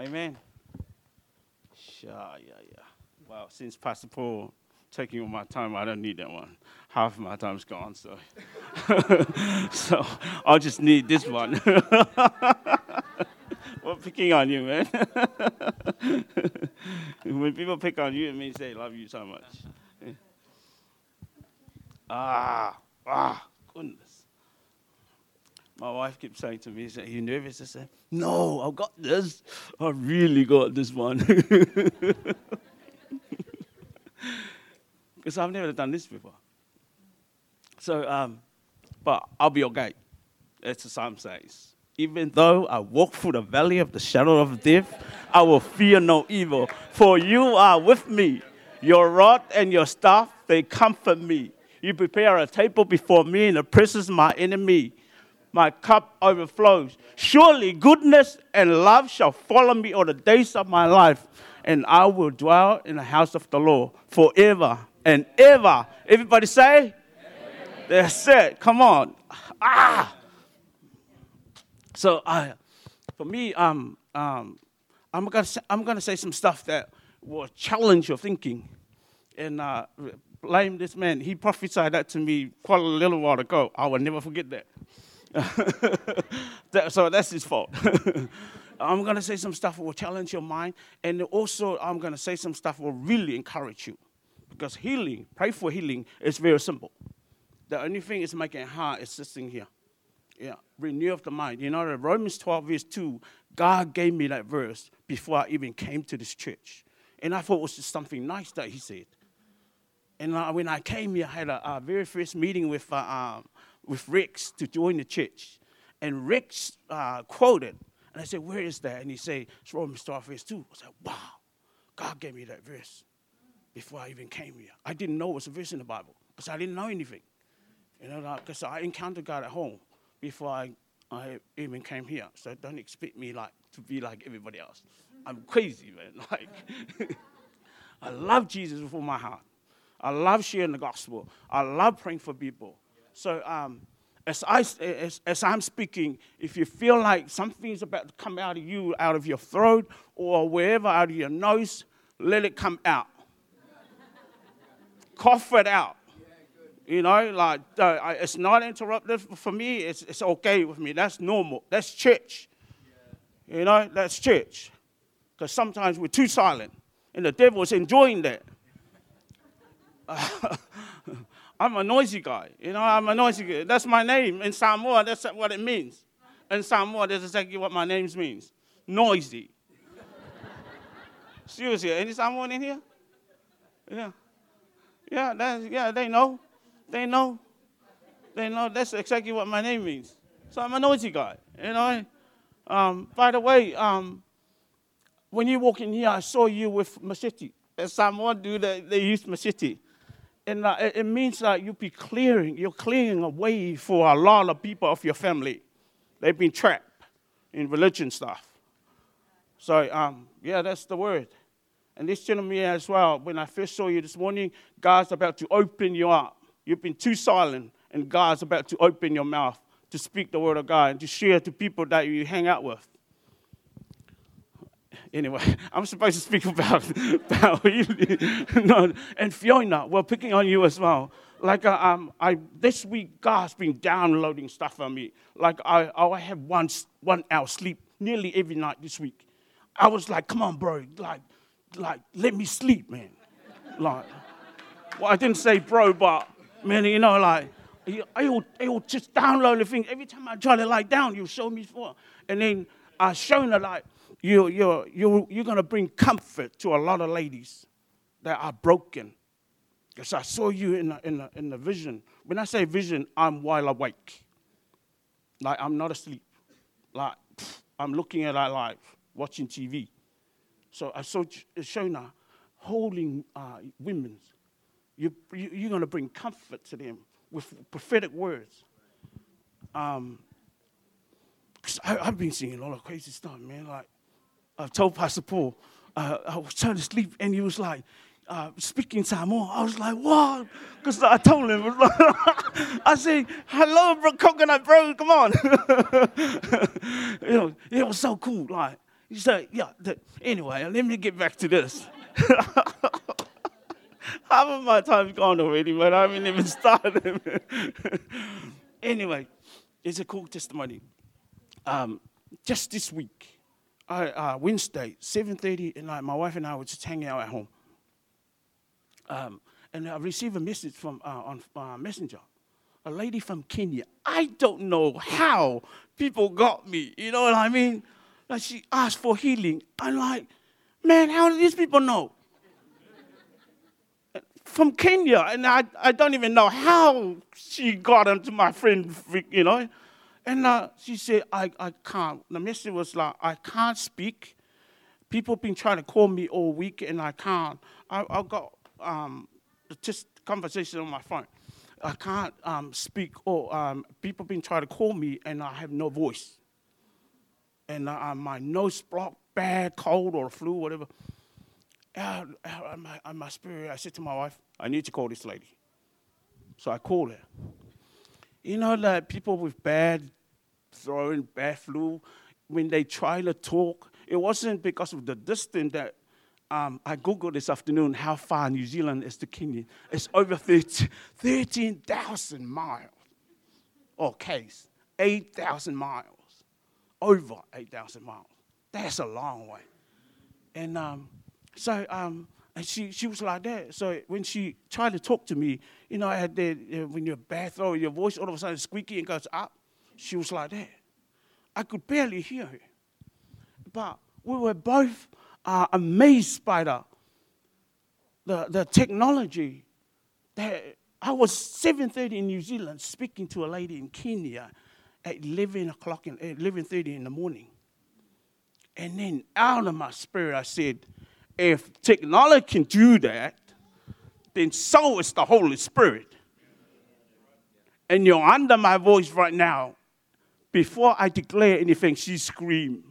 Amen. Sure, yeah, yeah. Well, since Pastor Paul taking all my time, I don't need that one. Half of my time's gone, so so I'll just need this one. well, picking on you, man. when people pick on you, it means they love you so much. Ah, ah, goodness. My wife keeps saying to me, Are you nervous? I said, No, I've got this. I really got this one. Because I've never done this before. So, um, but I'll be okay. As the psalm says. Even though I walk through the valley of the shadow of death, I will fear no evil. For you are with me. Your rod and your staff, they comfort me. You prepare a table before me in the presence of my enemy. My cup overflows. Surely goodness and love shall follow me all the days of my life, and I will dwell in the house of the Lord forever and ever. Everybody say, Amen. That's it. Come on. Ah. So, uh, for me, um, um, I'm gonna say, I'm gonna say some stuff that will challenge your thinking, and uh, blame this man. He prophesied that to me quite a little while ago. I will never forget that. so that's his fault. I'm going to say some stuff that will challenge your mind, and also I'm going to say some stuff that will really encourage you. Because healing, pray for healing, is very simple. The only thing is making hard is sitting here. Yeah, renew of the mind. You know, Romans 12, verse 2, God gave me that verse before I even came to this church. And I thought it was just something nice that he said. And uh, when I came here, I had a, a very first meeting with, uh, um, with Rex to join the church. And Rex uh, quoted, and I said, Where is that? And he said, It's 12, verse 2. I said, Wow, God gave me that verse before I even came here. I didn't know it was a verse in the Bible because I didn't know anything. You know, because I encountered God at home before I, I even came here. So don't expect me like to be like everybody else. I'm crazy, man. Like, I love Jesus with all my heart. I love sharing the gospel. I love praying for people. So um, as, I, as, as I'm speaking, if you feel like something's about to come out of you, out of your throat, or wherever, out of your nose, let it come out. Cough it out. You know, like uh, it's not interrupted for me. It's, it's okay with me. That's normal. That's church. You know, that's church. Because sometimes we're too silent, and the devil's enjoying that. I'm a noisy guy. You know, I'm a noisy guy. That's my name. In Samoa, that's what it means. In Samoa, that's exactly what my name means. Noisy. Seriously, any Samoan in here? Yeah. Yeah, that's, yeah, they know. They know. They know that's exactly what my name means. So I'm a noisy guy, you know. Um, by the way, um, when you walk in here, I saw you with machete. There's someone do that they use machete. And uh, it means that you'll be clearing, you're clearing a way for a lot of people of your family. They've been trapped in religion stuff. So, um, yeah, that's the word. And this gentleman as well, when I first saw you this morning, God's about to open you up. You've been too silent, and God's about to open your mouth to speak the word of God and to share to people that you hang out with anyway, I'm supposed to speak about, about you. no, and Fiona, we're picking on you as well. Like uh, um, I this week, God's been downloading stuff on me. Like I, I have one one hour sleep nearly every night this week. I was like, come on, bro, like, like let me sleep, man. Like, well, I didn't say bro, but man, you know, like. He'll, he'll just download the thing. Every time I try to lie down, you show me for. And then I shown her like, you, you're, you're, you're going to bring comfort to a lot of ladies that are broken. Because I saw you in the, in, the, in the vision. When I say vision, I'm while awake. Like, I'm not asleep. Like, I'm looking at our life, watching TV. So I saw Shona holding uh, women. You, you, you're going to bring comfort to them with prophetic words. Um, I, have been seeing a lot of crazy stuff, man. Like, I told Pastor Paul, uh, I was trying to sleep, and he was like, uh, speaking Samoan. I was like, what? Because I told him, I said, hello, bro, coconut bro, come on. you know, it was so cool. Like, he said, yeah, the, anyway, let me get back to this. Half of my time's gone already, but I haven't even started. anyway, it's a cool testimony. Um, just this week, I, uh, Wednesday, 7.30 at night, my wife and I were just hanging out at home. Um, and I received a message from uh, on uh, Messenger. A lady from Kenya. I don't know how people got me. You know what I mean? Like she asked for healing. I'm like, man, how do these people know? From Kenya, and I, I don't even know how she got into my friend, you know. And uh, she said, I, I can't. The message was like, I can't speak. People been trying to call me all week, and I can't. I, I got um, just conversation on my phone. I can't um, speak, or um, people been trying to call me, and I have no voice. And uh, my nose blocked, bad cold or flu, whatever. And, uh, my, my spirit, I said to my wife, I need to call this lady. So I called her. You know that people with bad throat, bad flu, when they try to talk, it wasn't because of the distance that um, I Googled this afternoon how far New Zealand is to Kenya. It's over 13,000 miles. Or case, 8,000 miles. Over 8,000 miles. That's a long way. And um, so um, and she, she was like that. So when she tried to talk to me, you know, I had that, uh, when you're bad throat, your voice all of a sudden squeaky and goes up. She was like that. I could barely hear her. But we were both uh, amazed by the, the, the technology that I was 7.30 in New Zealand speaking to a lady in Kenya at 11 o'clock, in, 11.30 in the morning. And then out of my spirit, I said, if technology can do that, then so is the Holy Spirit. And you're under my voice right now. Before I declare anything, she screamed,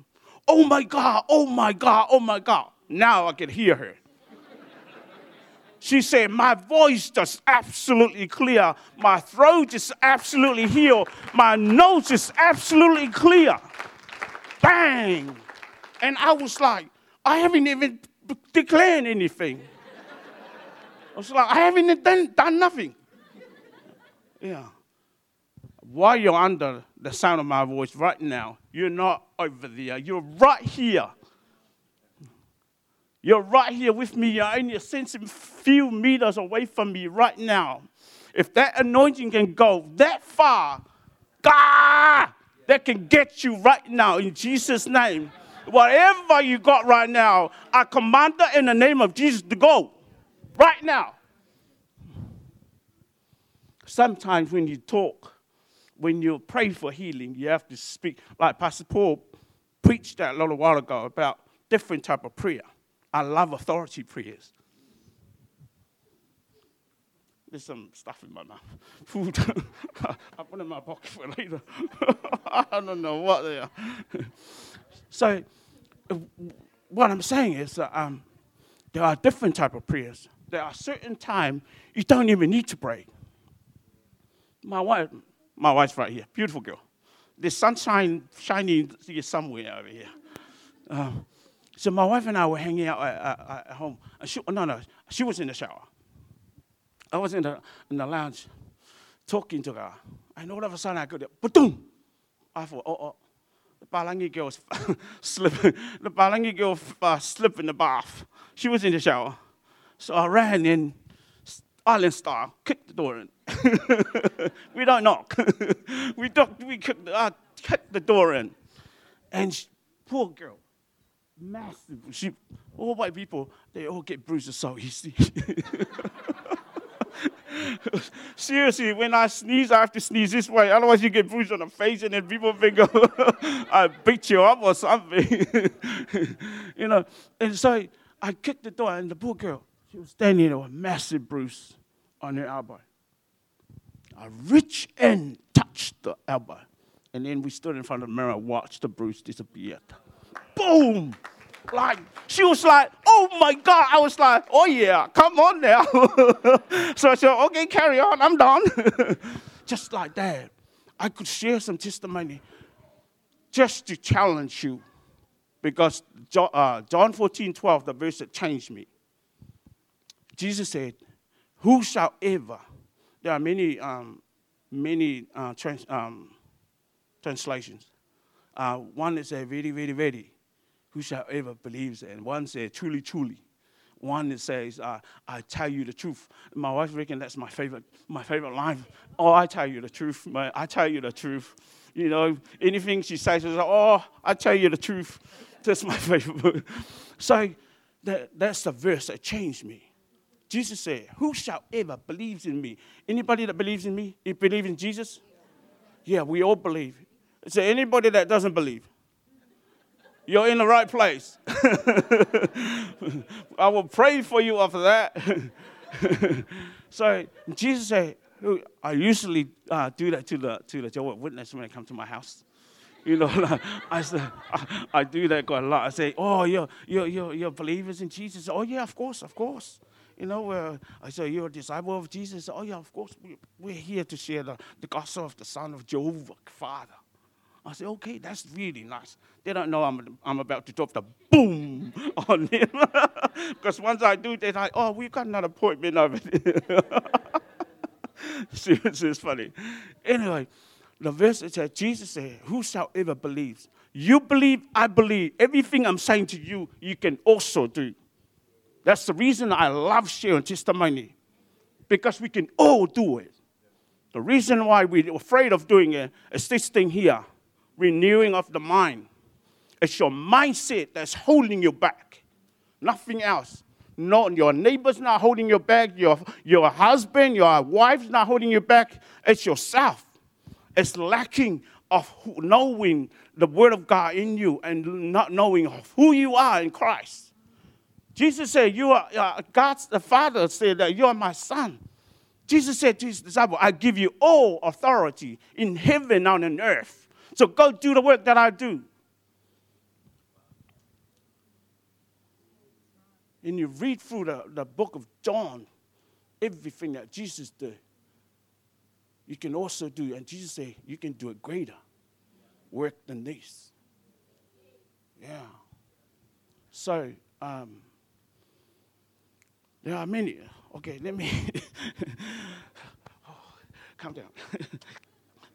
Oh my God, oh my God, oh my God. Now I can hear her. She said, My voice is absolutely clear. My throat is absolutely healed. My nose is absolutely clear. Bang! And I was like, I haven't even declared anything. I was like, I haven't done, done nothing. Yeah. While you're under the sound of my voice right now, you're not over there. You're right here. You're right here with me. You're only a sense few meters away from me right now. If that anointing can go that far, God, that can get you right now in Jesus' name. Whatever you got right now, I command that in the name of Jesus to go right now. Sometimes when you talk, when you pray for healing, you have to speak. Like Pastor Paul preached that a little while ago about different type of prayer. I love authority prayers. There's some stuff in my mouth. Food. I put in my pocket for later. I don't know what they are. so, what I'm saying is that um, there are different type of prayers. There are certain time you don't even need to pray. My wife, my wife's right here, beautiful girl. The sunshine shining somewhere over here. Um, so my wife and I were hanging out at, at, at home. She, no, no, she was in the shower. I was in the, in the lounge talking to her. And all of a sudden I go boom! I thought, oh, oh. The Palangi girl slipping. The Palangi girl uh, slipped in the bath. She was in the shower. So I ran in, island style, kicked the door in. we don't knock. we, don't, we kicked, uh, kicked the door in. And she, poor girl, massive. She, all white people, they all get bruises so easy. Seriously, when I sneeze, I have to sneeze this way. Otherwise, you get bruised on the face, and then people think I beat you up or something. you know. And so I kicked the door, and the poor girl, she was standing there with a massive bruise on her elbow. I reached and touched the elbow. And then we stood in front of the mirror, and watched the bruise disappear. Boom! Like, she was like, oh my God. I was like, oh yeah, come on now. so I said, okay, carry on, I'm done. just like that. I could share some testimony just to challenge you. because John, uh, John 14, 12, the verse that changed me. Jesus said, Who shall ever, there are many, um, many uh, trans, um, translations. Uh, one is a Very, very, very, who shall ever believes it? And one says, Truly, truly. One says, uh, I tell you the truth. My wife reckon that's my favorite, my favorite line. Oh, I tell you the truth. My, I tell you the truth. You know, anything she says, is oh, I tell you the truth. That's my favorite. so that, that's the verse that changed me. Jesus said, Who shall ever believes in me? Anybody that believes in me, you believe in Jesus? Yeah, we all believe. There anybody that doesn't believe? You're in the right place. I will pray for you after that. so Jesus said, I usually uh, do that to the to the Jehovah's Witness when they come to my house. You know, I, I, I, do that quite a lot. I say, "Oh, you're, you're, you're, you're believers in Jesus." Oh, yeah, of course, of course. You know, uh, I say, You're a disciple of Jesus. Oh, yeah, of course, we, are here to share the, the gospel of the Son of Jehovah, Father. I said, Okay, that's really nice. They don't know I'm, I'm about to drop the boom on them. because once I do, they're like, Oh, we've got another appointment over there. See, it's funny. Anyway, the verse says, Jesus said, Whosoever believes, you believe, I believe. Everything I'm saying to you, you can also do. That's the reason I love sharing testimony, because we can all do it. The reason why we're afraid of doing it is this thing here renewing of the mind. It's your mindset that's holding you back, nothing else. No, your neighbor's not holding you back, your, your husband, your wife's not holding you back. It's yourself. It's lacking of knowing the Word of God in you and not knowing who you are in Christ. Jesus said, You are uh, God's the Father said that you are my son. Jesus said to his disciple, I give you all authority in heaven and on earth. So go do the work that I do. And you read through the, the book of John, everything that Jesus did, you can also do. And Jesus said, You can do a greater work than this. Yeah. So, um, there are many. Okay, let me. oh, calm down.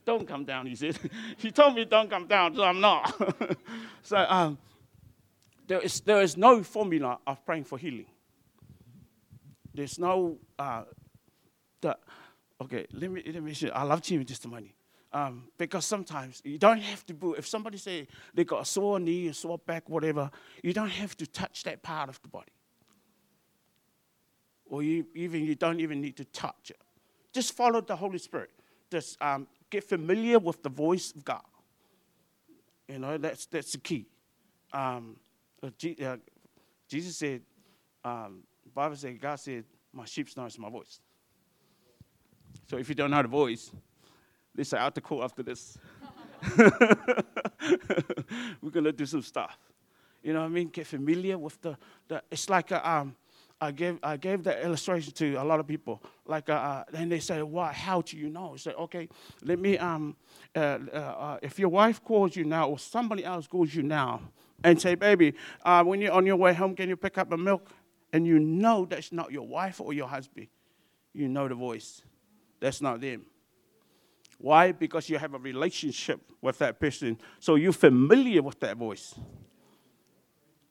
don't come down, he said. he told me don't come down, so I'm not. so um, there, is, there is no formula of praying for healing. There's no. Uh, the, okay, let me, let me share. I love sharing testimony. Um, because sometimes you don't have to if somebody say they got a sore knee, a sore back, whatever, you don't have to touch that part of the body or you, even you don't even need to touch it. Just follow the Holy Spirit. Just um, get familiar with the voice of God. You know, that's, that's the key. Um, uh, uh, Jesus said, um, Bible said, God said, my sheep knows my voice. So if you don't know the voice, listen out the court after this. We're going to do some stuff. You know what I mean? Get familiar with the, the it's like a, um, I gave, I gave that illustration to a lot of people. Like, uh, uh, and they say, "Why? How do you know?" I said, "Okay, let me. Um, uh, uh, uh, if your wife calls you now, or somebody else calls you now, and say, "Baby, uh, when you're on your way home, can you pick up a milk?" And you know that's not your wife or your husband. You know the voice. That's not them. Why? Because you have a relationship with that person, so you're familiar with that voice.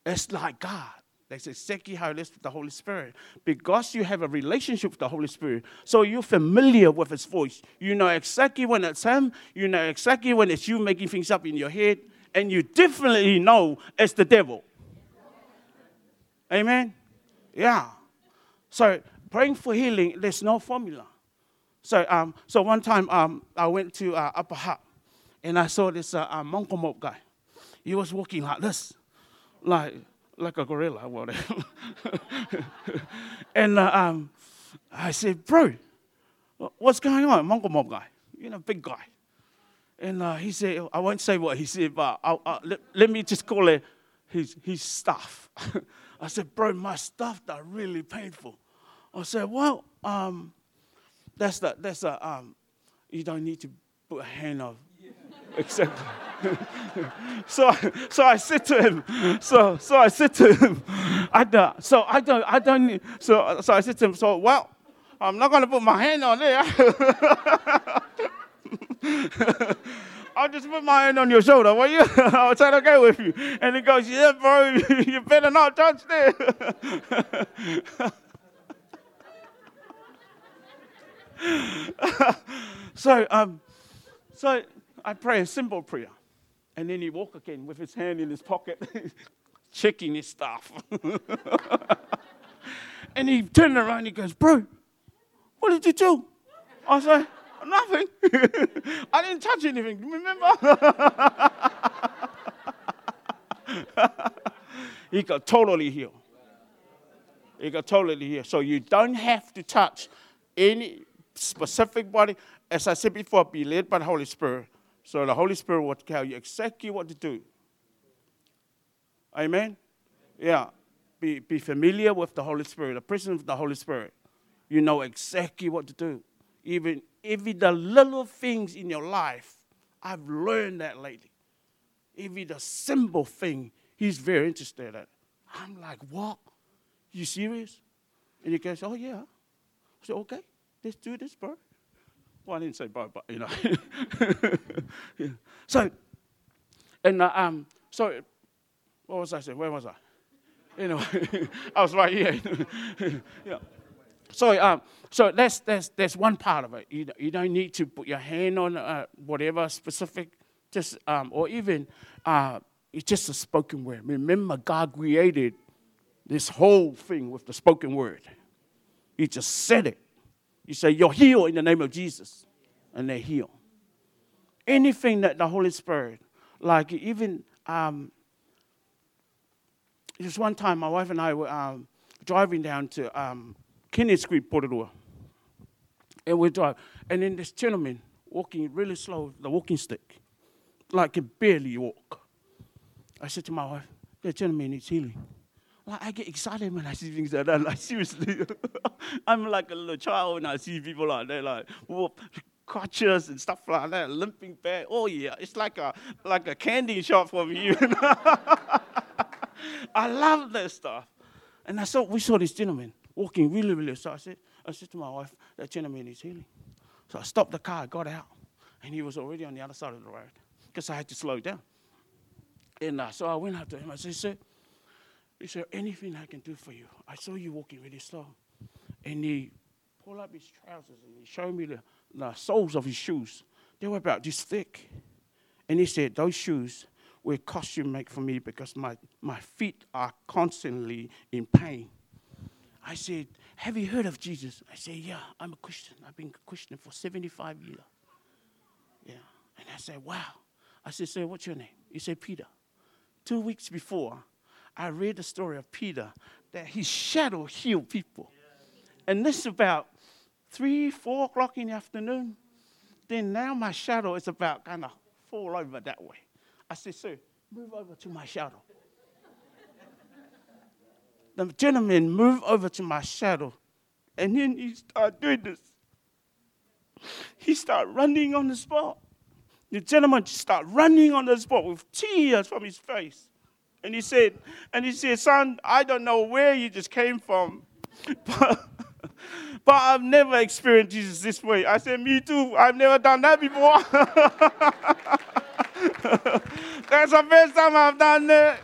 It's like God. That's exactly how it is with the Holy Spirit. Because you have a relationship with the Holy Spirit, so you're familiar with His voice. You know exactly when it's Him, you know exactly when it's you making things up in your head, and you definitely know it's the devil. Amen? Yeah. So praying for healing, there's no formula. So, um, so one time um, I went to uh, Upper Hutt, and I saw this uh, uh, guy. He was walking like this, like like a gorilla, whatever. and uh, um, I said, bro, what's going on? Mongrel Mob guy, you know, big guy. And uh, he said, I won't say what he said, but I'll, let, let, me just call it his, his stuff. I said, bro, my stuff are really painful. I said, well, um, that's the, that's the, um, you don't need to put a hand on. Yeah. Exactly. so, so I said to him, so, so I said to him, I don't, so I don't, I don't, so, so I said to him, so, well, I'm not going to put my hand on there. I'll just put my hand on your shoulder, will you? I'll try to go with you. And he goes, yeah, bro, you better not touch there. so, um, so I pray a simple prayer. And then he walk again with his hand in his pocket, checking his stuff. and he turned around and he goes, Bro, what did you do? I said, Nothing. I didn't touch anything. Remember? he got totally healed. He got totally healed. So you don't have to touch any specific body. As I said before, be led by the Holy Spirit. So the Holy Spirit will tell you exactly what to do. Amen? Yeah. Be, be familiar with the Holy Spirit, the presence of the Holy Spirit. You know exactly what to do. Even, even the little things in your life, I've learned that lately. Even the simple thing, he's very interested in. I'm like, what? You serious? And he goes, oh, yeah. I said, okay, let's do this, bro. Well, I didn't say but, you know. yeah. So, and uh, um, so, what was I saying? Where was I? You know, I was right here. yeah. So, um, so that's, that's, that's one part of it. You, you don't need to put your hand on uh, whatever specific, just, um, or even uh, it's just a spoken word. Remember, God created this whole thing with the spoken word. He just said it. You say, You're healed in the name of Jesus. And they're healed. Anything that the Holy Spirit, like even, um, just one time my wife and I were um, driving down to um, Kennedy Street, Porirua. And we drive. And then this gentleman walking really slow the walking stick, like he barely walk. I said to my wife, that gentleman needs healing. Like I get excited when I see things like that. Like seriously, I'm like a little child when I see people like that, like whoop, crutches and stuff like that, limping back. Oh yeah, it's like a like a candy shop for me. I love that stuff. And I saw we saw this gentleman walking really, really. So I said, I said to my wife, that gentleman is healing. So I stopped the car, got out, and he was already on the other side of the road because I had to slow down. And uh, so I went up to him. I said, sir, is there anything I can do for you? I saw you walking really slow. And he pulled up his trousers and he showed me the, the soles of his shoes. They were about this thick. And he said, Those shoes were costume made for me because my, my feet are constantly in pain. I said, Have you heard of Jesus? I said, Yeah, I'm a Christian. I've been a Christian for 75 years. Yeah. And I said, Wow. I said, Sir, what's your name? He said, Peter. Two weeks before, I read the story of Peter that his shadow healed people. And this is about three, four o'clock in the afternoon. Then now my shadow is about kind of fall over that way. I said, Sir, move over to my shadow the gentleman moved over to my shadow, and then he started doing this. He started running on the spot. The gentleman just started running on the spot with tears from his face. And he said, and he said, son, I don't know where you just came from, but, but I've never experienced Jesus this way. I said, me too. I've never done that before. That's the first time I've done that.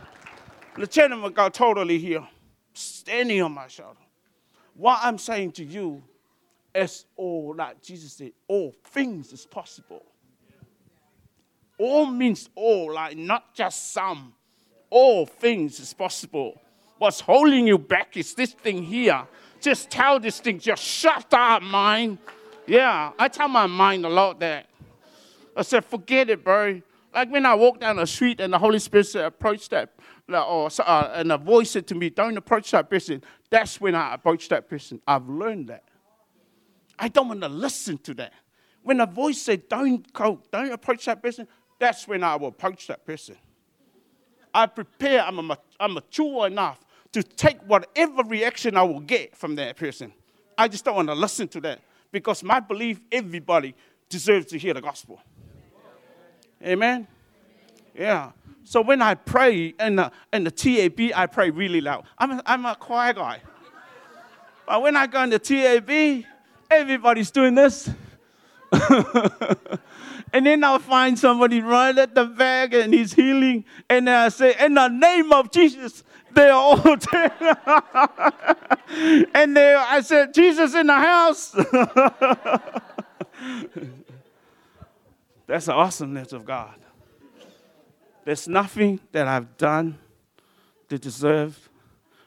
The gentleman got totally here, standing on my shoulder. What I'm saying to you is all that Jesus said, all things is possible. All means all, like not just some. All things is possible. What's holding you back is this thing here. Just tell this thing, just shut up, mind. Yeah, I tell my mind a lot that. I said, forget it, bro. Like when I walk down the street and the Holy Spirit said, approach that or uh, and a voice said to me, "Don't approach that person." That's when I approach that person. I've learned that. I don't want to listen to that. When a voice said, "Don't go, don't approach that person," that's when I will approach that person. I prepare. I'm, a, I'm mature enough to take whatever reaction I will get from that person. I just don't want to listen to that because my belief, everybody deserves to hear the gospel. Amen. Yeah. So when I pray in the, in the TAB, I pray really loud. I'm a, I'm a quiet guy. But when I go in the TAB, everybody's doing this. and then I'll find somebody right at the back and he's healing. And I say, In the name of Jesus, they're all dead. and they, I said, Jesus in the house. That's the awesomeness of God. There's nothing that I've done to deserve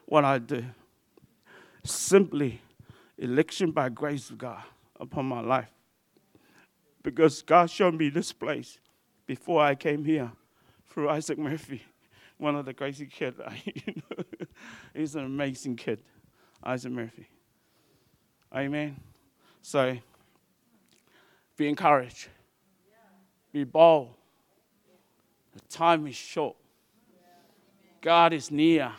what I do. Simply election by grace of God upon my life. Because God showed me this place before I came here through Isaac Murphy, one of the crazy kids. He's an amazing kid, Isaac Murphy. Amen. So be encouraged. Be bold. The time is short. God is near.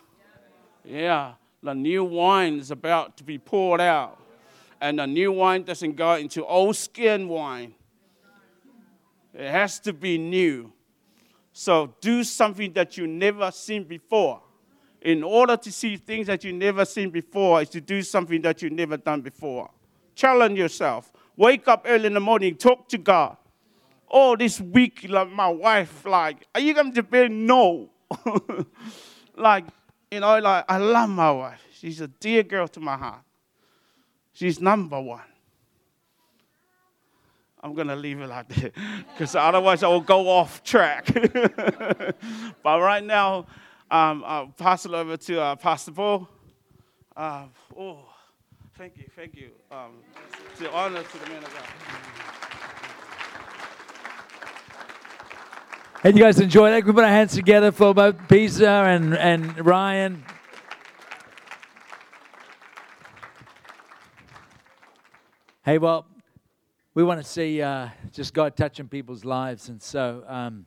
Yeah, the new wine is about to be poured out. And the new wine doesn't go into old skin wine, it has to be new. So do something that you never seen before. In order to see things that you never seen before, is to do something that you never done before. Challenge yourself. Wake up early in the morning, talk to God oh, this week, like my wife, like, are you going to be no? like, you know, like, I love my wife. She's a dear girl to my heart. She's number one. I'm going to leave it like that because otherwise I will go off track. but right now, um, I'll pass it over to uh, Pastor Paul. Uh, oh, thank you, thank you. Um, to honor to the man of God. Hey, you guys enjoy that? Can we put our hands together for both Peter and, and Ryan? Hey, well, we want to see uh, just God touching people's lives, and so um,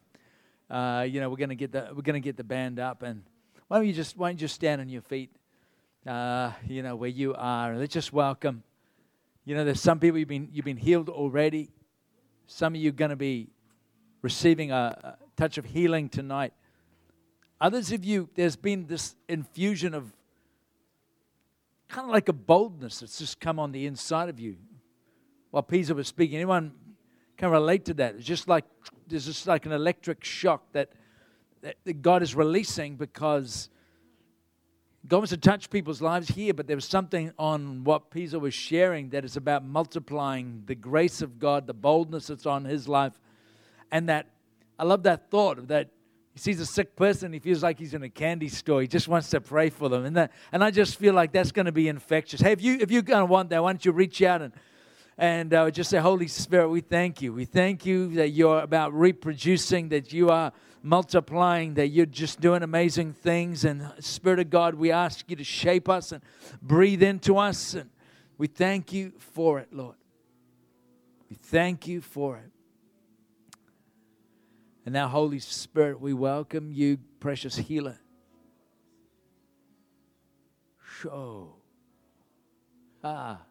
uh, you know we're gonna get the we're gonna get the band up, and why don't you just why don't you just stand on your feet, uh, you know where you are, and let's just welcome. You know, there's some people you've been you've been healed already. Some of you are going to be receiving a, touch of healing tonight. Others of you, there's been this infusion of kind of like a boldness that's just come on the inside of you. While Peter was speaking, anyone can relate to that? It's just like there's just like an electric shock that, that God is releasing because God wants to touch people's lives here, but there was something on what Peter was sharing that is about multiplying the grace of God, the boldness that's on his life, and that I love that thought of that he sees a sick person, he feels like he's in a candy store. He just wants to pray for them. And, that, and I just feel like that's going to be infectious. Hey, if, you, if you're going to want that, why don't you reach out and, and uh, just say, Holy Spirit, we thank you. We thank you that you're about reproducing, that you are multiplying, that you're just doing amazing things. And Spirit of God, we ask you to shape us and breathe into us. And we thank you for it, Lord. We thank you for it. And now, Holy Spirit, we welcome you, precious healer. Show. Ah.